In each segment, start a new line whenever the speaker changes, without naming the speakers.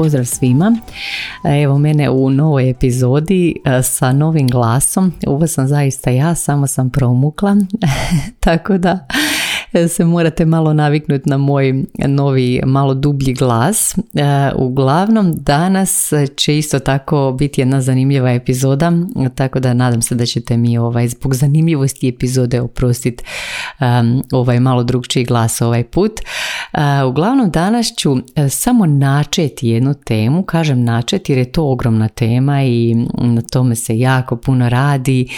Pozdrav svima. Evo mene u novoj epizodi e, sa novim glasom. Ovo sam zaista ja, samo sam promukla. Tako da se morate malo naviknuti na moj novi malo dublji glas. E, uglavnom danas će isto tako biti jedna zanimljiva epizoda, tako da nadam se da ćete mi ovaj, zbog zanimljivosti epizode oprostiti ovaj malo drugčiji glas ovaj put. Uglavnom danas ću e, samo načeti jednu temu, kažem načeti jer je to ogromna tema i na tome se jako puno radi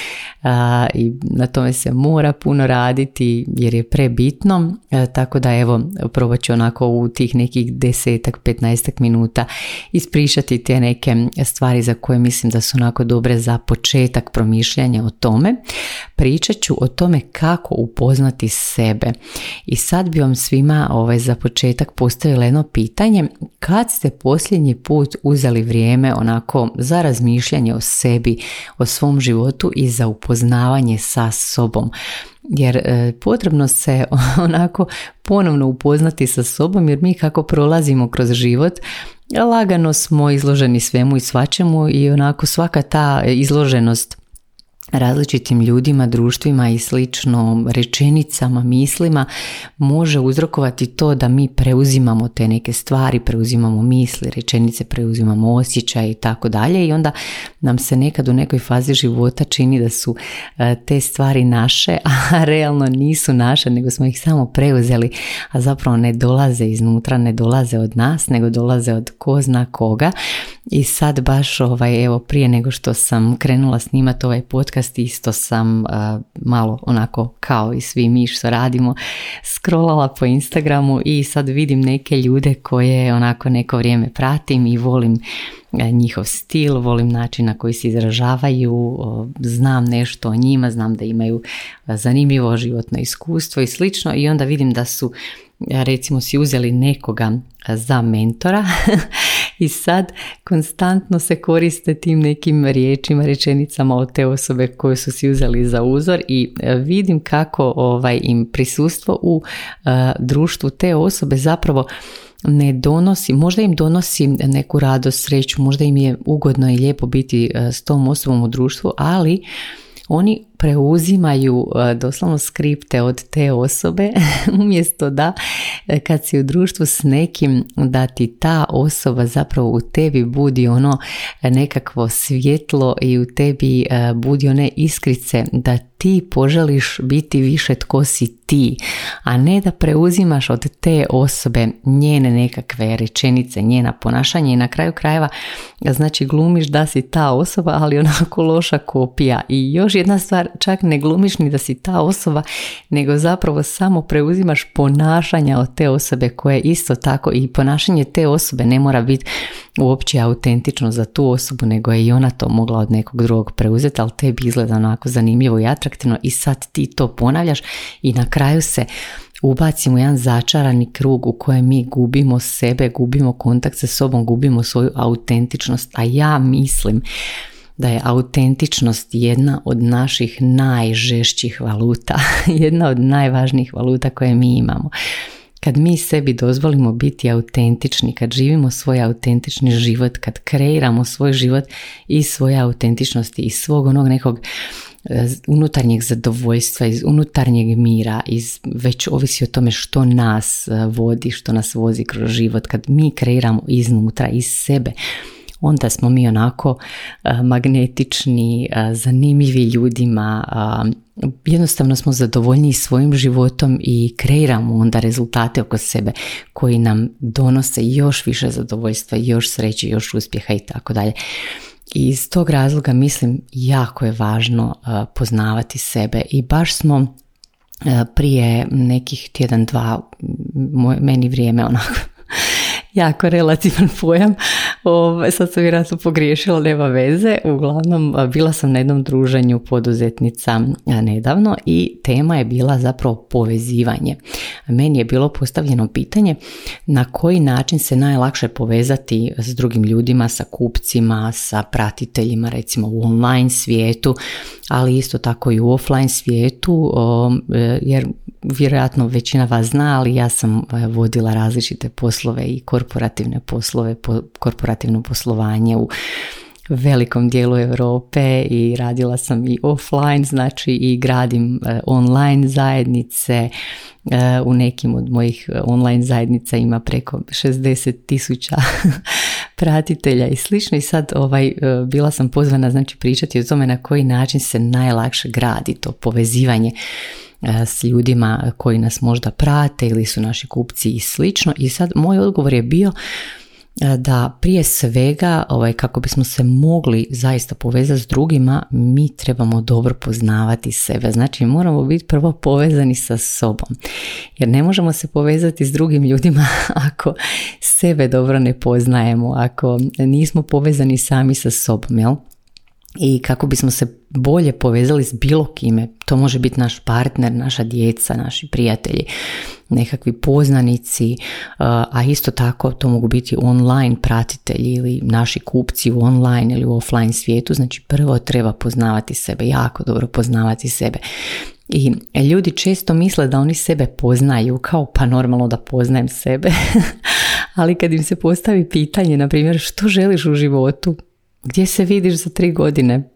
i na tome se mora puno raditi jer je prebitno, e, tako da evo probat ću onako u tih nekih desetak, petnaestak minuta ispričati te neke stvari za koje mislim da su onako dobre za početak promišljanja o tome. Pričat ću o tome kako upoznati sebe i sad bi vam svima ovaj, za početak postavila jedno pitanje kad ste posljednji put uzeli vrijeme onako za razmišljanje o sebi, o svom životu i za upoznavanje sa sobom? Jer e, potrebno se onako ponovno upoznati sa sobom jer mi kako prolazimo kroz život lagano smo izloženi svemu i svačemu i onako svaka ta izloženost različitim ljudima, društvima i slično rečenicama, mislima može uzrokovati to da mi preuzimamo te neke stvari, preuzimamo misli, rečenice, preuzimamo osjećaje i tako dalje i onda nam se nekad u nekoj fazi života čini da su e, te stvari naše, a realno nisu naše, nego smo ih samo preuzeli, a zapravo ne dolaze iznutra, ne dolaze od nas, nego dolaze od ko zna koga i sad baš ovaj, evo prije nego što sam krenula snimati ovaj podcast isto sam malo onako kao i svi mi što radimo scrollala po Instagramu i sad vidim neke ljude koje onako neko vrijeme pratim i volim njihov stil, volim način na koji se izražavaju, znam nešto o njima, znam da imaju zanimljivo životno iskustvo i slično i onda vidim da su recimo si uzeli nekoga za mentora i sad konstantno se koriste tim nekim riječima, rečenicama od te osobe koje su si uzeli za uzor i e, vidim kako ovaj im prisustvo u e, društvu te osobe zapravo ne donosi, možda im donosi neku radost, sreću, možda im je ugodno i lijepo biti e, s tom osobom u društvu, ali oni preuzimaju e, doslovno skripte od te osobe umjesto da e, kad si u društvu s nekim da ti ta osoba zapravo u tebi budi ono nekakvo svjetlo i u tebi budi one iskrice da ti poželiš biti više tko si ti, a ne da preuzimaš od te osobe njene nekakve rečenice, njena ponašanja i na kraju krajeva znači glumiš da si ta osoba, ali onako loša kopija. I još jedna stvar, čak ne glumiš ni da si ta osoba, nego zapravo samo preuzimaš ponašanja od te osobe koje isto tako i ponašanje te osobe ne mora biti uopće autentično za tu osobu, nego je i ona to mogla od nekog drugog preuzeti, ali tebi izgleda onako zanimljivo i atraktivno i sad ti to ponavljaš i na kraju se ubacimo jedan začarani krug u kojem mi gubimo sebe, gubimo kontakt sa sobom, gubimo svoju autentičnost, a ja mislim da je autentičnost jedna od naših najžešćih valuta, jedna od najvažnijih valuta koje mi imamo. Kad mi sebi dozvolimo biti autentični, kad živimo svoj autentični život, kad kreiramo svoj život i svoje autentičnosti i svog onog nekog unutarnjeg zadovoljstva, iz unutarnjeg mira, iz, već ovisi o tome što nas e, vodi, što nas vozi kroz život, kad mi kreiramo iznutra, iz sebe, onda smo mi onako e, magnetični, zanimljivi ljudima, jednostavno smo zadovoljni svojim životom i kreiramo onda rezultate oko sebe koji nam donose još više zadovoljstva, još sreće, još uspjeha i tako dalje. I iz tog razloga mislim jako je važno poznavati sebe. I baš smo prije nekih tjedan, dva, meni vrijeme onako jako relativan pojam. Ove, sad sam vjerojatno pogriješila, nema veze. Uglavnom, bila sam na jednom druženju poduzetnica nedavno i tema je bila zapravo povezivanje. Meni je bilo postavljeno pitanje na koji način se najlakše povezati s drugim ljudima, sa kupcima, sa pratiteljima, recimo u online svijetu, ali isto tako i u offline svijetu, e, jer vjerojatno većina vas zna, ali ja sam e, vodila različite poslove i korporativne poslove, korporativno poslovanje u velikom dijelu Europe i radila sam i offline, znači i gradim e, online zajednice. E, u nekim od mojih online zajednica ima preko 60 tisuća pratitelja i slično i sad ovaj, bila sam pozvana znači pričati o tome na koji način se najlakše gradi to povezivanje s ljudima koji nas možda prate ili su naši kupci i slično. I sad moj odgovor je bio e, da prije svega ovaj, kako bismo se mogli zaista povezati s drugima, mi trebamo dobro poznavati sebe. Znači moramo biti prvo povezani sa sobom. Jer ne možemo se povezati s drugim ljudima ako sebe dobro ne poznajemo, ako nismo povezani sami sa sobom. Jel? I kako bismo se bolje povezali s bilo kime. To može biti naš partner, naša djeca, naši prijatelji, nekakvi poznanici, a isto tako to mogu biti online pratitelji ili naši kupci u online ili u offline svijetu. Znači prvo treba poznavati sebe, jako dobro poznavati sebe. I ljudi često misle da oni sebe poznaju kao pa normalno da poznajem sebe, ali kad im se postavi pitanje, na primjer, što želiš u životu, gdje se vidiš za tri godine?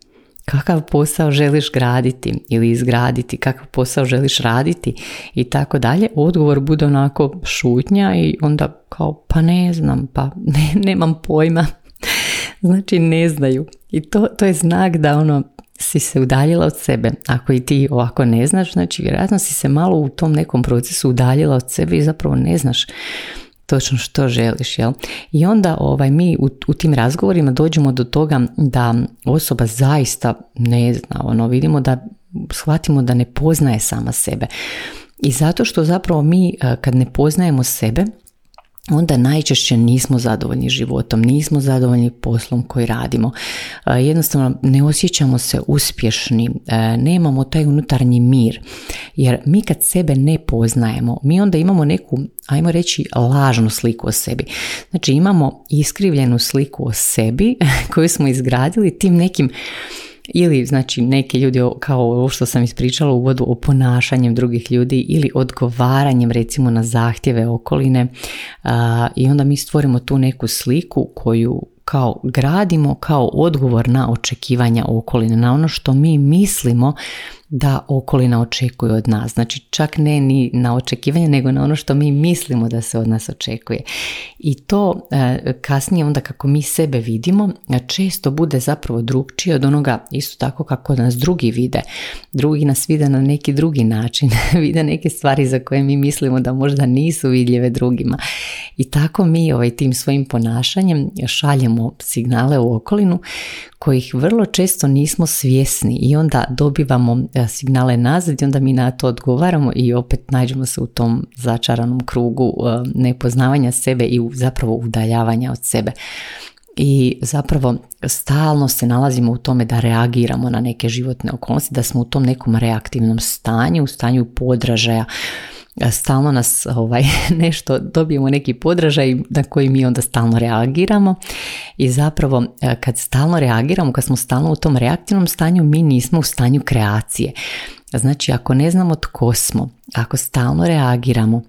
Kakav posao želiš graditi ili izgraditi? Kakav posao želiš raditi? I tako dalje. Odgovor bude onako šutnja i onda kao pa ne znam, pa ne, nemam pojma. znači ne znaju. I to, to je znak da ono si se udaljila od sebe. Ako i ti ovako ne znaš, znači vjerojatno si se malo u tom nekom procesu udaljila od sebe i zapravo ne znaš točno što želiš, jel? I onda ovaj, mi u, u tim razgovorima dođemo do toga da osoba zaista ne zna, ono, vidimo da shvatimo da ne poznaje sama sebe. I zato što zapravo mi eh, kad ne poznajemo sebe, onda najčešće nismo zadovoljni životom, nismo zadovoljni poslom koji radimo. E, jednostavno ne osjećamo se uspješni, e, nemamo taj unutarnji mir. Jer mi kad sebe ne poznajemo, mi onda imamo neku, ajmo reći, lažnu sliku o sebi. Znači imamo iskrivljenu sliku o sebi koju smo izgradili tim nekim ili znači neki ljudi kao ovo što sam ispričala u uvodu o ponašanjem drugih ljudi ili odgovaranjem recimo na zahtjeve okoline i onda mi stvorimo tu neku sliku koju kao gradimo kao odgovor na očekivanja okoline, na ono što mi mislimo da okolina očekuje od nas. Znači čak ne ni na očekivanje, nego na ono što mi mislimo da se od nas očekuje. I to e, kasnije onda kako mi sebe vidimo, često bude zapravo drugčije od onoga isto tako kako nas drugi vide. Drugi nas vide na neki drugi način, vide neke stvari za koje mi mislimo da možda nisu vidljive drugima. I tako mi ovaj, tim svojim ponašanjem šaljemo signale u okolinu kojih vrlo često nismo svjesni i onda dobivamo e, signale nazad i onda mi na to odgovaramo i opet nađemo se u tom začaranom krugu e, nepoznavanja sebe i zapravo udaljavanja od sebe. I zapravo stalno se nalazimo u tome da reagiramo na neke životne okolnosti, da smo u tom nekom reaktivnom stanju, u stanju podražaja, stalno nas ovaj, nešto dobijemo neki podražaj na koji mi onda stalno reagiramo i zapravo e, kad stalno reagiramo, kad smo stalno u tom reaktivnom stanju, mi nismo u stanju kreacije. Znači ako ne znamo tko smo, ako stalno reagiramo,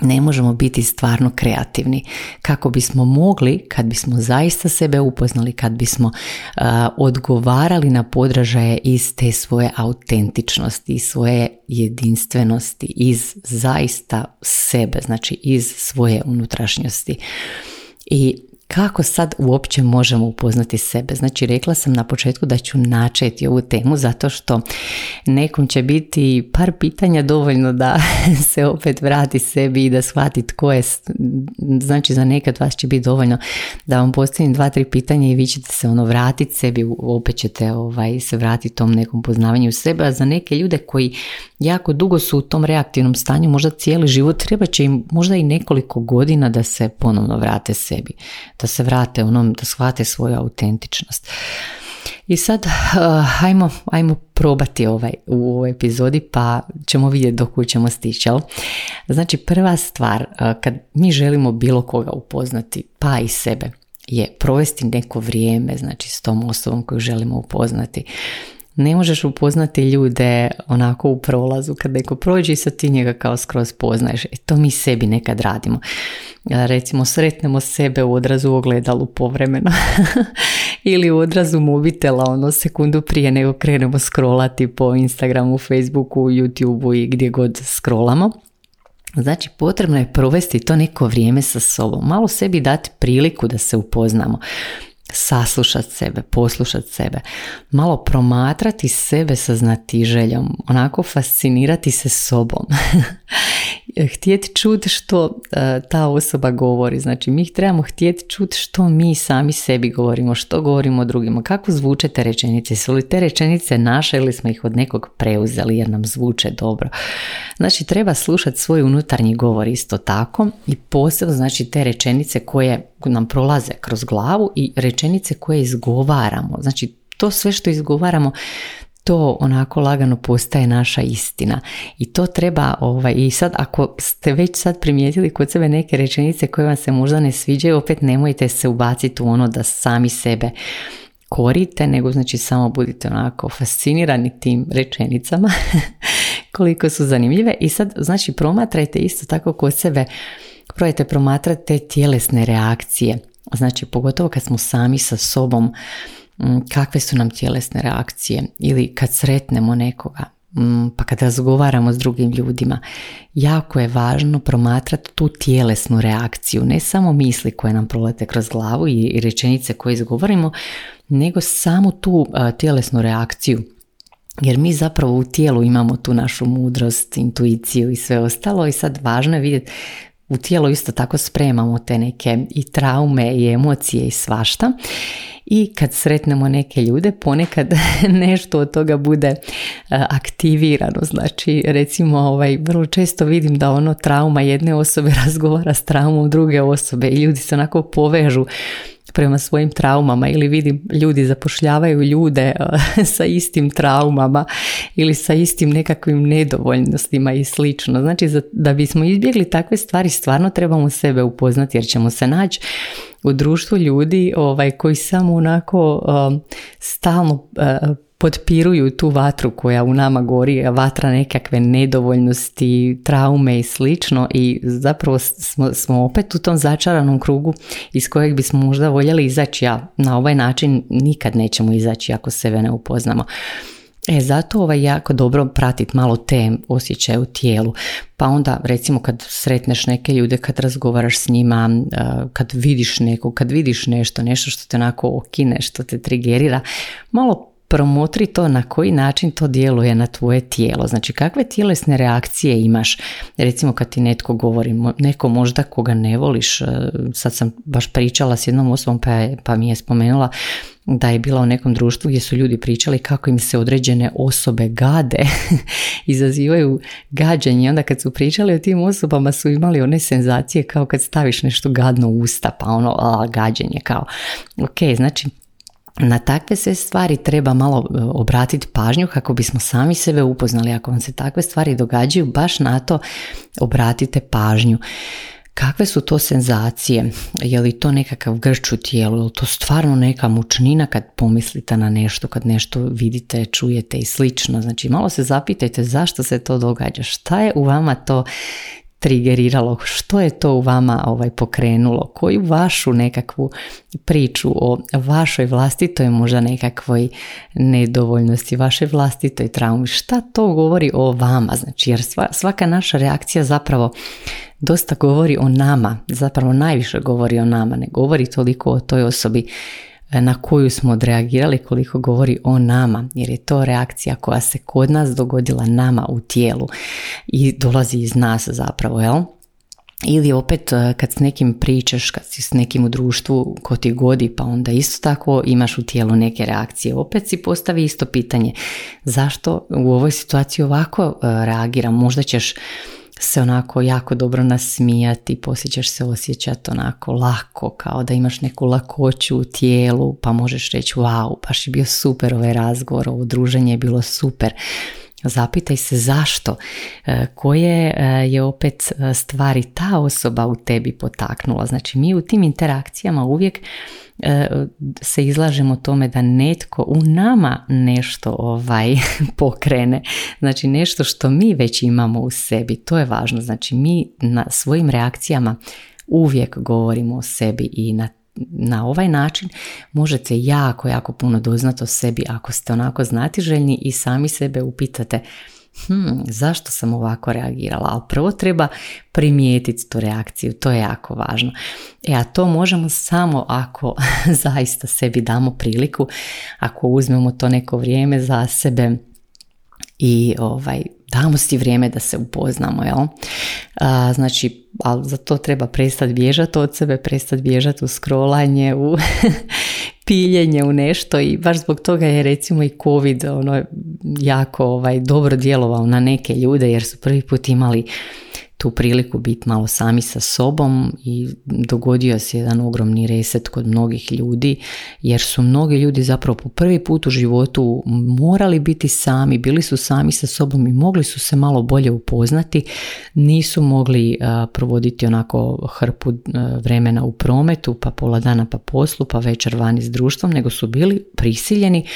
ne možemo biti stvarno kreativni. Kako bismo mogli kad bismo zaista sebe upoznali kad bismo odgovarali na podražaje iz te svoje autentičnosti iz svoje jedinstvenosti iz zaista sebe znači iz svoje unutrašnjosti. I kako sad uopće možemo upoznati sebe? Znači rekla sam na početku da ću načeti ovu temu zato što nekom će biti par pitanja dovoljno da se opet vrati sebi i da shvati tko je, znači za nekad vas će biti dovoljno da vam postavim dva, tri pitanja i vi ćete se ono vratiti sebi, opet ćete ovaj, se vratiti tom nekom poznavanju sebe, a za neke ljude koji jako dugo su u tom reaktivnom stanju, možda cijeli život, treba će im možda i nekoliko godina da se ponovno vrate sebi, da se vrate onom, da shvate svoju autentičnost. I sad, uh, ajmo, ajmo probati ovaj, u ovoj epizodi pa ćemo vidjeti dok ćemo stići. Znači, prva stvar, uh, kad mi želimo bilo koga upoznati, pa i sebe, je provesti neko vrijeme, znači s tom osobom koju želimo upoznati ne možeš upoznati ljude onako u prolazu kad neko prođe i sad ti njega kao skroz poznaješ. E, to mi sebi nekad radimo. Recimo sretnemo sebe u odrazu ogledalu povremeno ili u odrazu mobitela ono sekundu prije nego krenemo scrollati po Instagramu, Facebooku, YouTubeu i gdje god scrollamo. Znači potrebno je provesti to neko vrijeme sa sobom, malo sebi dati priliku da se upoznamo saslušati sebe, poslušati sebe, malo promatrati sebe sa znatiželjom, onako fascinirati se sobom. htjeti čuti što e, ta osoba govori. Znači mi trebamo htjeti čuti što mi sami sebi govorimo, što govorimo drugima, kako zvuče te rečenice, su li te rečenice naše ili smo ih od nekog preuzeli jer nam zvuče dobro. Znači treba slušati svoj unutarnji govor isto tako i posebno znači te rečenice koje nam prolaze kroz glavu i rečenice koje izgovaramo. Znači to sve što izgovaramo to onako lagano postaje naša istina. I to treba ovaj, i sad ako ste već sad primijetili kod sebe neke rečenice koje vam se možda ne sviđaju opet nemojte se ubaciti u ono da sami sebe korite nego znači samo budite onako fascinirani tim rečenicama koliko su zanimljive. I sad znači promatrajte isto tako kod sebe probajte promatrati te tjelesne reakcije. Znači pogotovo kad smo sami sa sobom kakve su nam tjelesne reakcije? Ili kad sretnemo nekoga mm, pa kad razgovaramo s drugim ljudima jako je važno promatrati tu tjelesnu reakciju. Ne samo misli koje nam prolete kroz glavu i rečenice koje izgovorimo nego samo tu tjelesnu reakciju. Jer mi zapravo u tijelu imamo tu našu mudrost, intuiciju i sve ostalo i sad važno je vidjeti u tijelu isto tako spremamo te neke i traume i emocije i svašta. I kad sretnemo neke ljude ponekad nešto od toga bude e, aktivirano. Znači recimo ovaj vrlo često vidim da ono trauma jedne osobe razgovara s traumom druge osobe i ljudi se onako povežu prema svojim traumama ili vidim ljudi zapošljavaju ljude e, sa istim traumama ili sa istim nekakvim nedovoljnostima i slično. Znači da bismo izbjegli takve stvari stvarno trebamo sebe upoznati jer ćemo se naći u društvu ljudi ovaj, koji samo onako um, stalno uh, potpiruju tu vatru koja u nama gori, vatra nekakve nedovoljnosti, traume i slično i zapravo smo, smo opet u tom začaranom krugu iz kojeg bismo možda voljeli izaći, ja na ovaj način nikad nećemo izaći ako sebe ne upoznamo. E, zato ovaj jako dobro pratiti malo te osjećaje u tijelu. Pa onda recimo kad sretneš neke ljude, kad razgovaraš s njima, kad vidiš nekog, kad vidiš nešto, nešto što te onako okine, što te trigerira, malo promotri to na koji način to djeluje na tvoje tijelo. Znači kakve tjelesne reakcije imaš. Recimo kad ti netko govori, neko možda koga ne voliš, e, sad sam baš pričala s jednom osobom pa, pa mi je spomenula da je bila u nekom društvu gdje su ljudi pričali kako im se određene osobe gade, izazivaju gađanje. Onda kad su pričali o tim osobama su imali one senzacije kao kad staviš nešto gadno u usta, pa ono a, gađenje kao. Ok, znači na takve sve stvari treba malo e, obratiti pažnju kako bismo sami sebe upoznali. Ako vam se takve stvari događaju, baš na to obratite pažnju. Kakve su to senzacije? Je li to nekakav grč u tijelu? Je li to stvarno neka mučnina kad pomislite na nešto, kad nešto vidite, čujete i slično? Znači malo se zapitajte zašto se to događa, šta je u vama to trigeriralo, što je to u vama ovaj pokrenulo, koju vašu nekakvu priču o vašoj vlastitoj možda nekakvoj nedovoljnosti, vašoj vlastitoj traumi, šta to govori o vama, znači jer svaka naša reakcija zapravo dosta govori o nama, zapravo najviše govori o nama, ne govori toliko o toj osobi na koju smo odreagirali koliko govori o nama jer je to reakcija koja se kod nas dogodila nama u tijelu i dolazi iz nas zapravo jel ili opet e, kad s nekim pričaš, kad si s nekim u društvu ko ti godi pa onda isto tako imaš u tijelu neke reakcije. Opet si postavi isto pitanje zašto u ovoj situaciji ovako e, reagiram. Možda ćeš se onako jako dobro nasmijati, poslije ćeš se osjećati onako lako, kao da imaš neku lakoću u tijelu, pa možeš reći wow, baš je bio super ovaj razgovor, ovo druženje je bilo super. Zapitaj se zašto, e, koje e, je opet e, stvari ta osoba u tebi potaknula. Znači mi u tim interakcijama uvijek se izlažemo tome da netko u nama nešto ovaj pokrene. Znači nešto što mi već imamo u sebi. To je važno. Znači mi na svojim reakcijama uvijek govorimo o sebi i na na ovaj način možete jako, jako puno doznati o sebi ako ste onako znatiželjni i sami sebe upitate hmm, zašto sam ovako reagirala, ali prvo treba primijetiti tu reakciju, to je jako važno. E, a to možemo samo ako zaista sebi damo priliku, ako uzmemo to neko vrijeme za sebe i ovaj, damo si vrijeme da se upoznamo, jel? A, znači, ali za to treba prestati bježati od sebe, prestati bježati u scrollanje, u piljenje u nešto i baš zbog toga je recimo i covid ono jako ovaj, dobro djelovao na neke ljude jer su prvi put imali tu priliku biti malo sami sa sobom i dogodio se jedan ogromni reset kod mnogih ljudi jer su mnogi ljudi zapravo po prvi put u životu morali biti sami, bili su sami sa sobom i mogli su se malo bolje upoznati, nisu mogli provoditi onako hrpu vremena u prometu, pa pola dana pa poslu, pa večer vani s društvom, nego su bili prisiljeni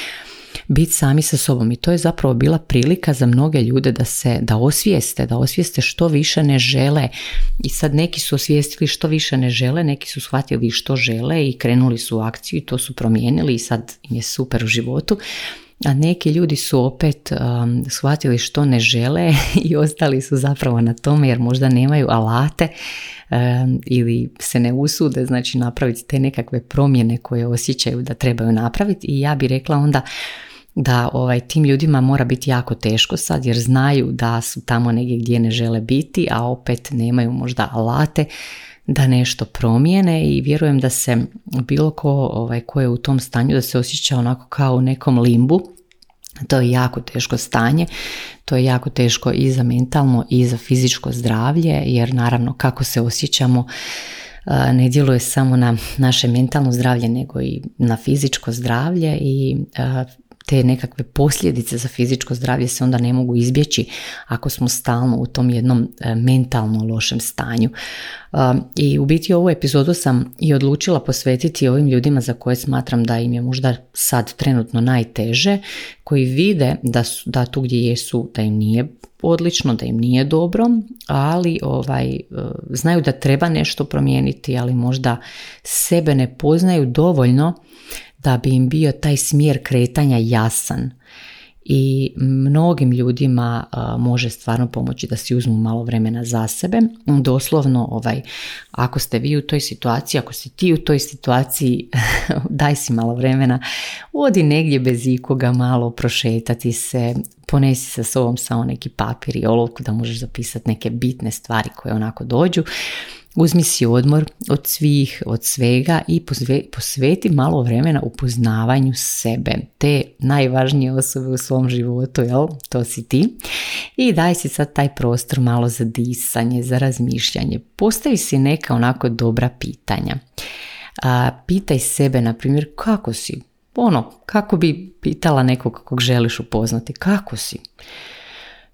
biti sami sa sobom. I to je zapravo bila prilika za mnoge ljude da se da osvijeste, da osvijeste što više ne žele. I sad neki su osvijestili što više ne žele, neki su shvatili što žele i krenuli su u akciju i to su promijenili i sad im je super u životu a neki ljudi su opet um, shvatili što ne žele i ostali su zapravo na tome jer možda nemaju alate um, ili se ne usude znači napraviti te nekakve promjene koje osjećaju da trebaju napraviti. I ja bi rekla onda da ovaj, tim ljudima mora biti jako teško sad jer znaju da su tamo negdje gdje ne žele biti, a opet nemaju možda alate da nešto promijene i vjerujem da se bilo ko ovaj, ko je u tom stanju da se osjeća onako kao u nekom limbu. To je jako teško stanje, to je jako teško i za mentalno i za fizičko zdravlje jer naravno kako se osjećamo ne djeluje samo na naše mentalno zdravlje nego i na fizičko zdravlje i te nekakve posljedice za fizičko zdravlje se onda ne mogu izbjeći ako smo stalno u tom jednom e, mentalno lošem stanju. I u biti ovu epizodu sam i odlučila posvetiti ovim ljudima za koje smatram da im je možda sad trenutno najteže, koji vide da, su, da tu gdje jesu da im nije odlično, da im nije dobro, ali ovaj, e, znaju da treba nešto promijeniti, ali možda sebe ne poznaju dovoljno da bi im bio taj smjer kretanja jasan i mnogim ljudima može stvarno pomoći da si uzmu malo vremena za sebe. Doslovno, ovaj, ako ste vi u toj situaciji, ako si ti u toj situaciji, daj si malo vremena, odi negdje bez ikoga malo prošetati se, ponesi sa sobom samo neki papir i olovku da možeš zapisati neke bitne stvari koje onako dođu Uzmi si odmor od svih, od svega i posveti malo vremena upoznavanju sebe, te najvažnije osobe u svom životu, jel? To si ti. I daj si sad taj prostor malo za disanje, za razmišljanje. Postavi si neka onako dobra pitanja. A, pitaj sebe, na primjer, kako si? Ono, kako bi pitala nekog kog želiš upoznati, kako si?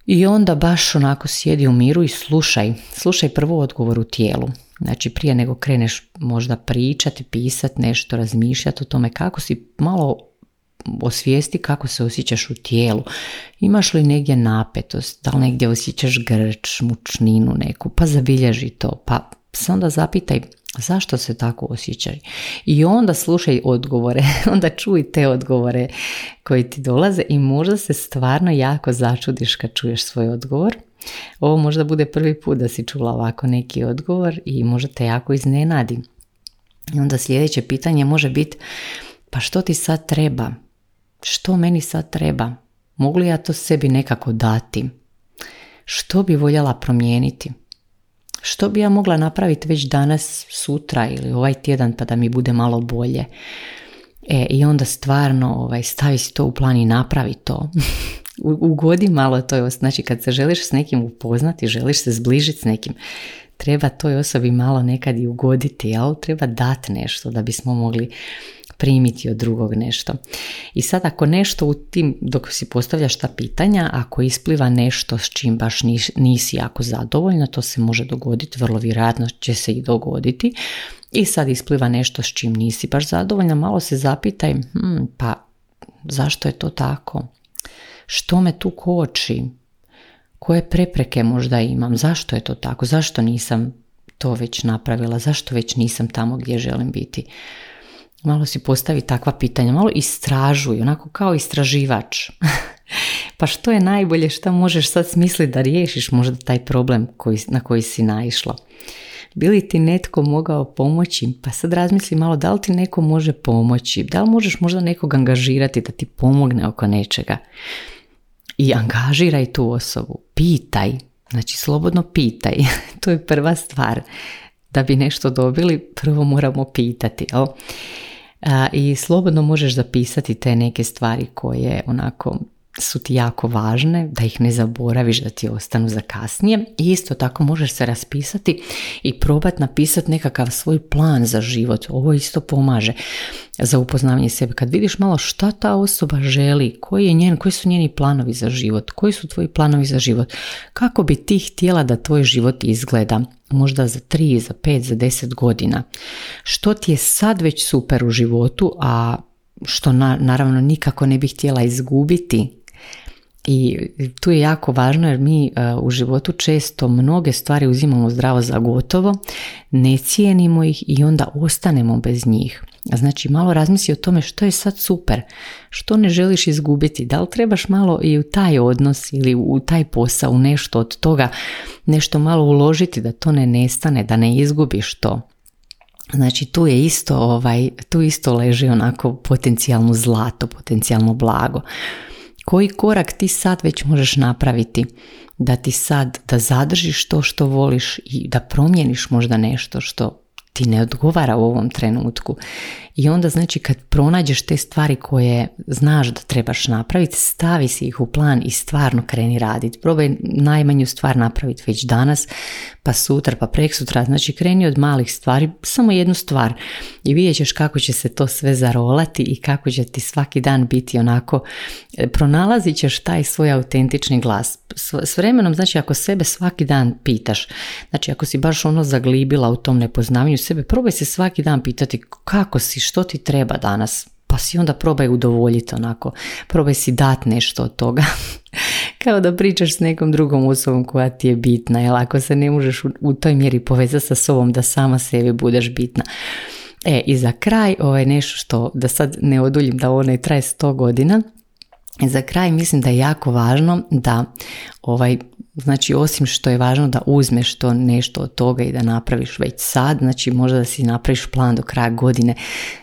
I onda baš onako sjedi u miru i slušaj. Slušaj prvo odgovor u tijelu. Znači prije nego kreneš možda pričati, pisati nešto, razmišljati o tome kako si malo osvijesti kako se osjećaš u tijelu. Imaš li negdje napetost, da li negdje osjećaš grč, mučninu neku, pa zabilježi to, pa se onda zapitaj zašto se tako osjećaj. I onda slušaj odgovore, onda čuj te odgovore koji ti dolaze i možda se stvarno jako začudiš kad čuješ svoj odgovor. Ovo možda bude prvi put da si čula ovako neki odgovor i možda te jako iznenadi. I onda sljedeće pitanje može biti pa što ti sad treba? Što meni sad treba? Mogu li ja to sebi nekako dati? Što bi voljela promijeniti? Što bi ja mogla napraviti već danas, sutra ili ovaj tjedan pa da mi bude malo bolje? E, I onda stvarno ovaj, stavi si to u plan i napravi to. Ugodi malo to. Znači kad se želiš s nekim upoznati, želiš se zbližiti s nekim, treba toj osobi malo nekad i ugoditi, jel? Treba dati nešto da bismo mogli primiti od drugog nešto. I sad ako nešto u tim, dok si postavljaš ta pitanja, ako ispliva nešto s čim baš nisi jako zadovoljna, to se može dogoditi, vrlo vjerojatno će se i dogoditi. I sad ispliva nešto s čim nisi baš zadovoljna, malo se zapitaj, hm, pa zašto je to tako? Što me tu koči? Koje prepreke možda imam? Zašto je to tako? Zašto nisam to već napravila? Zašto već nisam tamo gdje želim biti? Malo si postavi takva pitanja, malo istražuj, onako kao istraživač. pa što je najbolje, što možeš sad smisliti da riješiš možda taj problem koji, na koji si naišla. Bi li ti netko mogao pomoći? Pa sad razmisli malo da li ti neko može pomoći, da li možeš možda nekog angažirati da ti pomogne oko nečega. I angažiraj tu osobu, pitaj, znači slobodno pitaj, to je prva stvar. Da bi nešto dobili, prvo moramo pitati. Jel? i slobodno možeš zapisati te neke stvari koje onako su ti jako važne, da ih ne zaboraviš, da ti ostanu za kasnije. I isto tako možeš se raspisati i probati napisati nekakav svoj plan za život. Ovo isto pomaže za upoznavanje sebe. Kad vidiš malo šta ta osoba želi, koji, je njen, koji su njeni planovi za život, koji su tvoji planovi za život, kako bi ti htjela da tvoj život izgleda, možda za 3, za 5, za 10 godina. Što ti je sad već super u životu, a što na, naravno nikako ne bih htjela izgubiti i tu je jako važno jer mi e, u životu često mnoge stvari uzimamo zdravo za gotovo, ne cijenimo ih i onda ostanemo bez njih. Znači malo razmisli o tome što je sad super, što ne želiš izgubiti, da li trebaš malo i u taj odnos ili u taj posao, u nešto od toga, nešto malo uložiti da to ne nestane, da ne izgubiš to. Znači tu je isto ovaj, tu isto leži onako potencijalno zlato, potencijalno blago. Koji korak ti sad već možeš napraviti da ti sad, da zadržiš to što voliš i da promijeniš možda nešto što ti ne odgovara u ovom trenutku. I onda znači kad pronađeš te stvari koje znaš da trebaš napraviti, stavi si ih u plan i stvarno kreni raditi. Probaj najmanju stvar napraviti već danas, pa sutra, pa prek sutra. Znači kreni od malih stvari, samo jednu stvar i vidjet ćeš kako će se to sve zarolati i kako će ti svaki dan biti onako, e, pronalazit ćeš taj svoj autentični glas. S vremenom, znači ako sebe svaki dan pitaš, znači ako si baš ono zaglibila u tom nepoznavanju sebe, probaj se svaki dan pitati kako si, što ti treba danas, pa si onda probaj udovoljiti onako, probaj si dat nešto od toga. Kao da pričaš s nekom drugom osobom koja ti je bitna, jer ako se ne možeš u, toj mjeri povezati sa sobom da sama sebi budeš bitna. E, i za kraj, ovo je nešto što, da sad ne oduljim da ovo ne traje 100 godina, za kraj mislim da je jako važno da ovaj Znači, osim što je važno da uzmeš to nešto od toga i da napraviš već sad, znači možda da si napraviš plan do kraja godine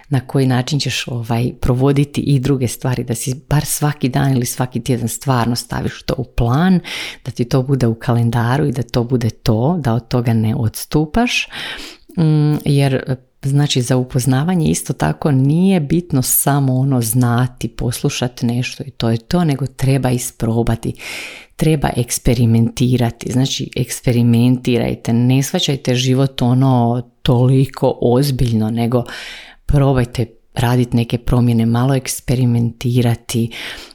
na koji način ćeš ovaj, provoditi i druge stvari, da si bar svaki dan ili svaki tjedan stvarno staviš to u plan, da ti to bude u kalendaru i da to bude to, da od toga ne odstupaš, mm, jer Znači za upoznavanje isto tako nije bitno samo ono znati, poslušati nešto i to je to, nego treba isprobati, treba eksperimentirati. Znači eksperimentirajte, ne svačajte život ono toliko ozbiljno, nego probajte raditi neke promjene, malo eksperimentirati,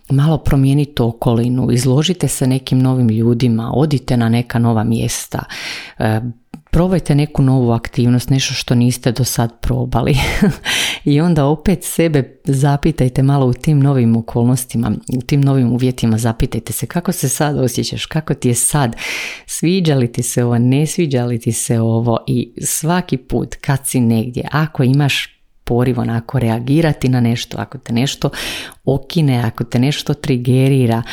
malo promijeniti okolinu, izložite se nekim novim ljudima, odite na neka nova mjesta, e, probajte neku novu aktivnost, nešto što niste do sad probali. I onda opet sebe zapitajte malo u tim novim okolnostima, u tim novim uvjetima, zapitajte se kako se sad osjećaš, kako ti je sad, sviđa li ti se ovo, ne sviđa li ti se ovo? I svaki put kad si negdje, ako imaš poriv onako reagirati na nešto, ako te nešto okine, ako te nešto trigerira,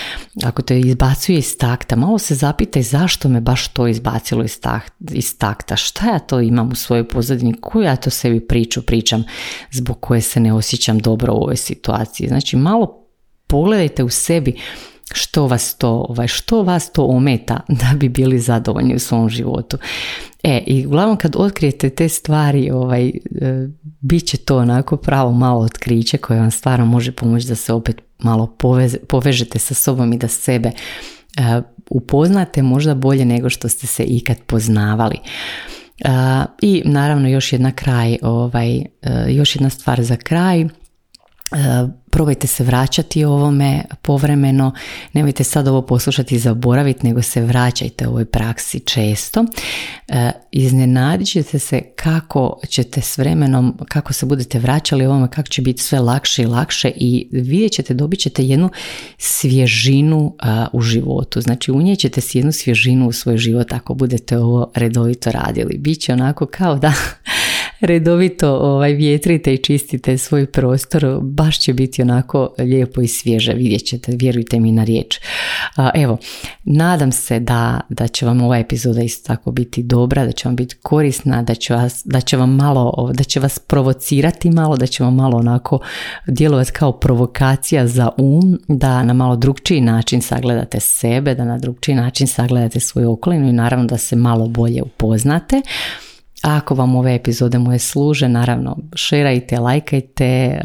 ako te izbacuje iz takta, malo se zapitaj zašto me baš to izbacilo iz, iz takta, šta ja to imam u svojoj pozadini, koju ja to sebi priču pričam zbog koje se ne osjećam dobro u ovoj situaciji. Znači malo pogledajte u sebi što vas to, ovaj, što vas to ometa da bi bili zadovoljni u svom životu. E, i uglavnom kad otkrijete te stvari, ovaj, e, bit će to onako pravo malo otkriće koje vam stvarno može pomoći da se opet malo povežete sa sobom i da sebe e, upoznate možda bolje nego što ste se ikad poznavali. E, I naravno još jedna kraj, ovaj, još jedna stvar za kraj, probajte se vraćati ovome povremeno, nemojte sad ovo poslušati i zaboraviti, nego se vraćajte ovoj praksi često. E, iznenadit ćete se kako ćete s vremenom, kako se budete vraćali ovome, kako će biti sve lakše i lakše i vidjet ćete, dobit ćete jednu svježinu u životu. Znači unijet ćete si jednu svježinu u svoj život ako budete ovo redovito radili. Biće onako kao da redovito ovaj, vjetrite i čistite svoj prostor, baš će biti onako lijepo i svježe, vidjet ćete, vjerujte mi na riječ. Evo, nadam se da, da će vam ova epizoda isto tako biti dobra, da će vam biti korisna, da će, vas, da će vam malo, da će vas provocirati malo, da će vam malo onako djelovati kao provokacija za um, da na malo drugčiji način sagledate sebe, da na drugčiji način sagledate svoju okolinu i naravno da se malo bolje upoznate. Ako vam ove epizode moje služe, naravno, šerajte, lajkajte,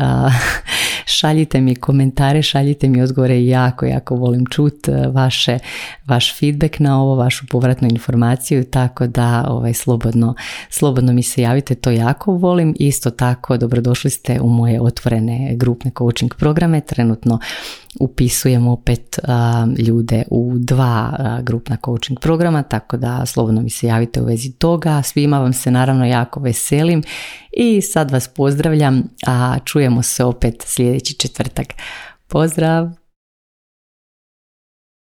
šaljite mi komentare, šaljite mi odgovore, jako, jako volim čut e, vaše, vaš feedback na ovo, vašu povratnu informaciju, tako da ovaj, slobodno, slobodno mi se javite, to jako volim. Isto tako, dobrodošli ste u moje otvorene grupne coaching programe, trenutno upisujem opet ljude u dva grupna coaching programa, tako da slobodno mi se javite u vezi toga. Svima vam se naravno jako veselim i sad vas pozdravljam, a čujemo se opet sljedeći četvrtak. Pozdrav!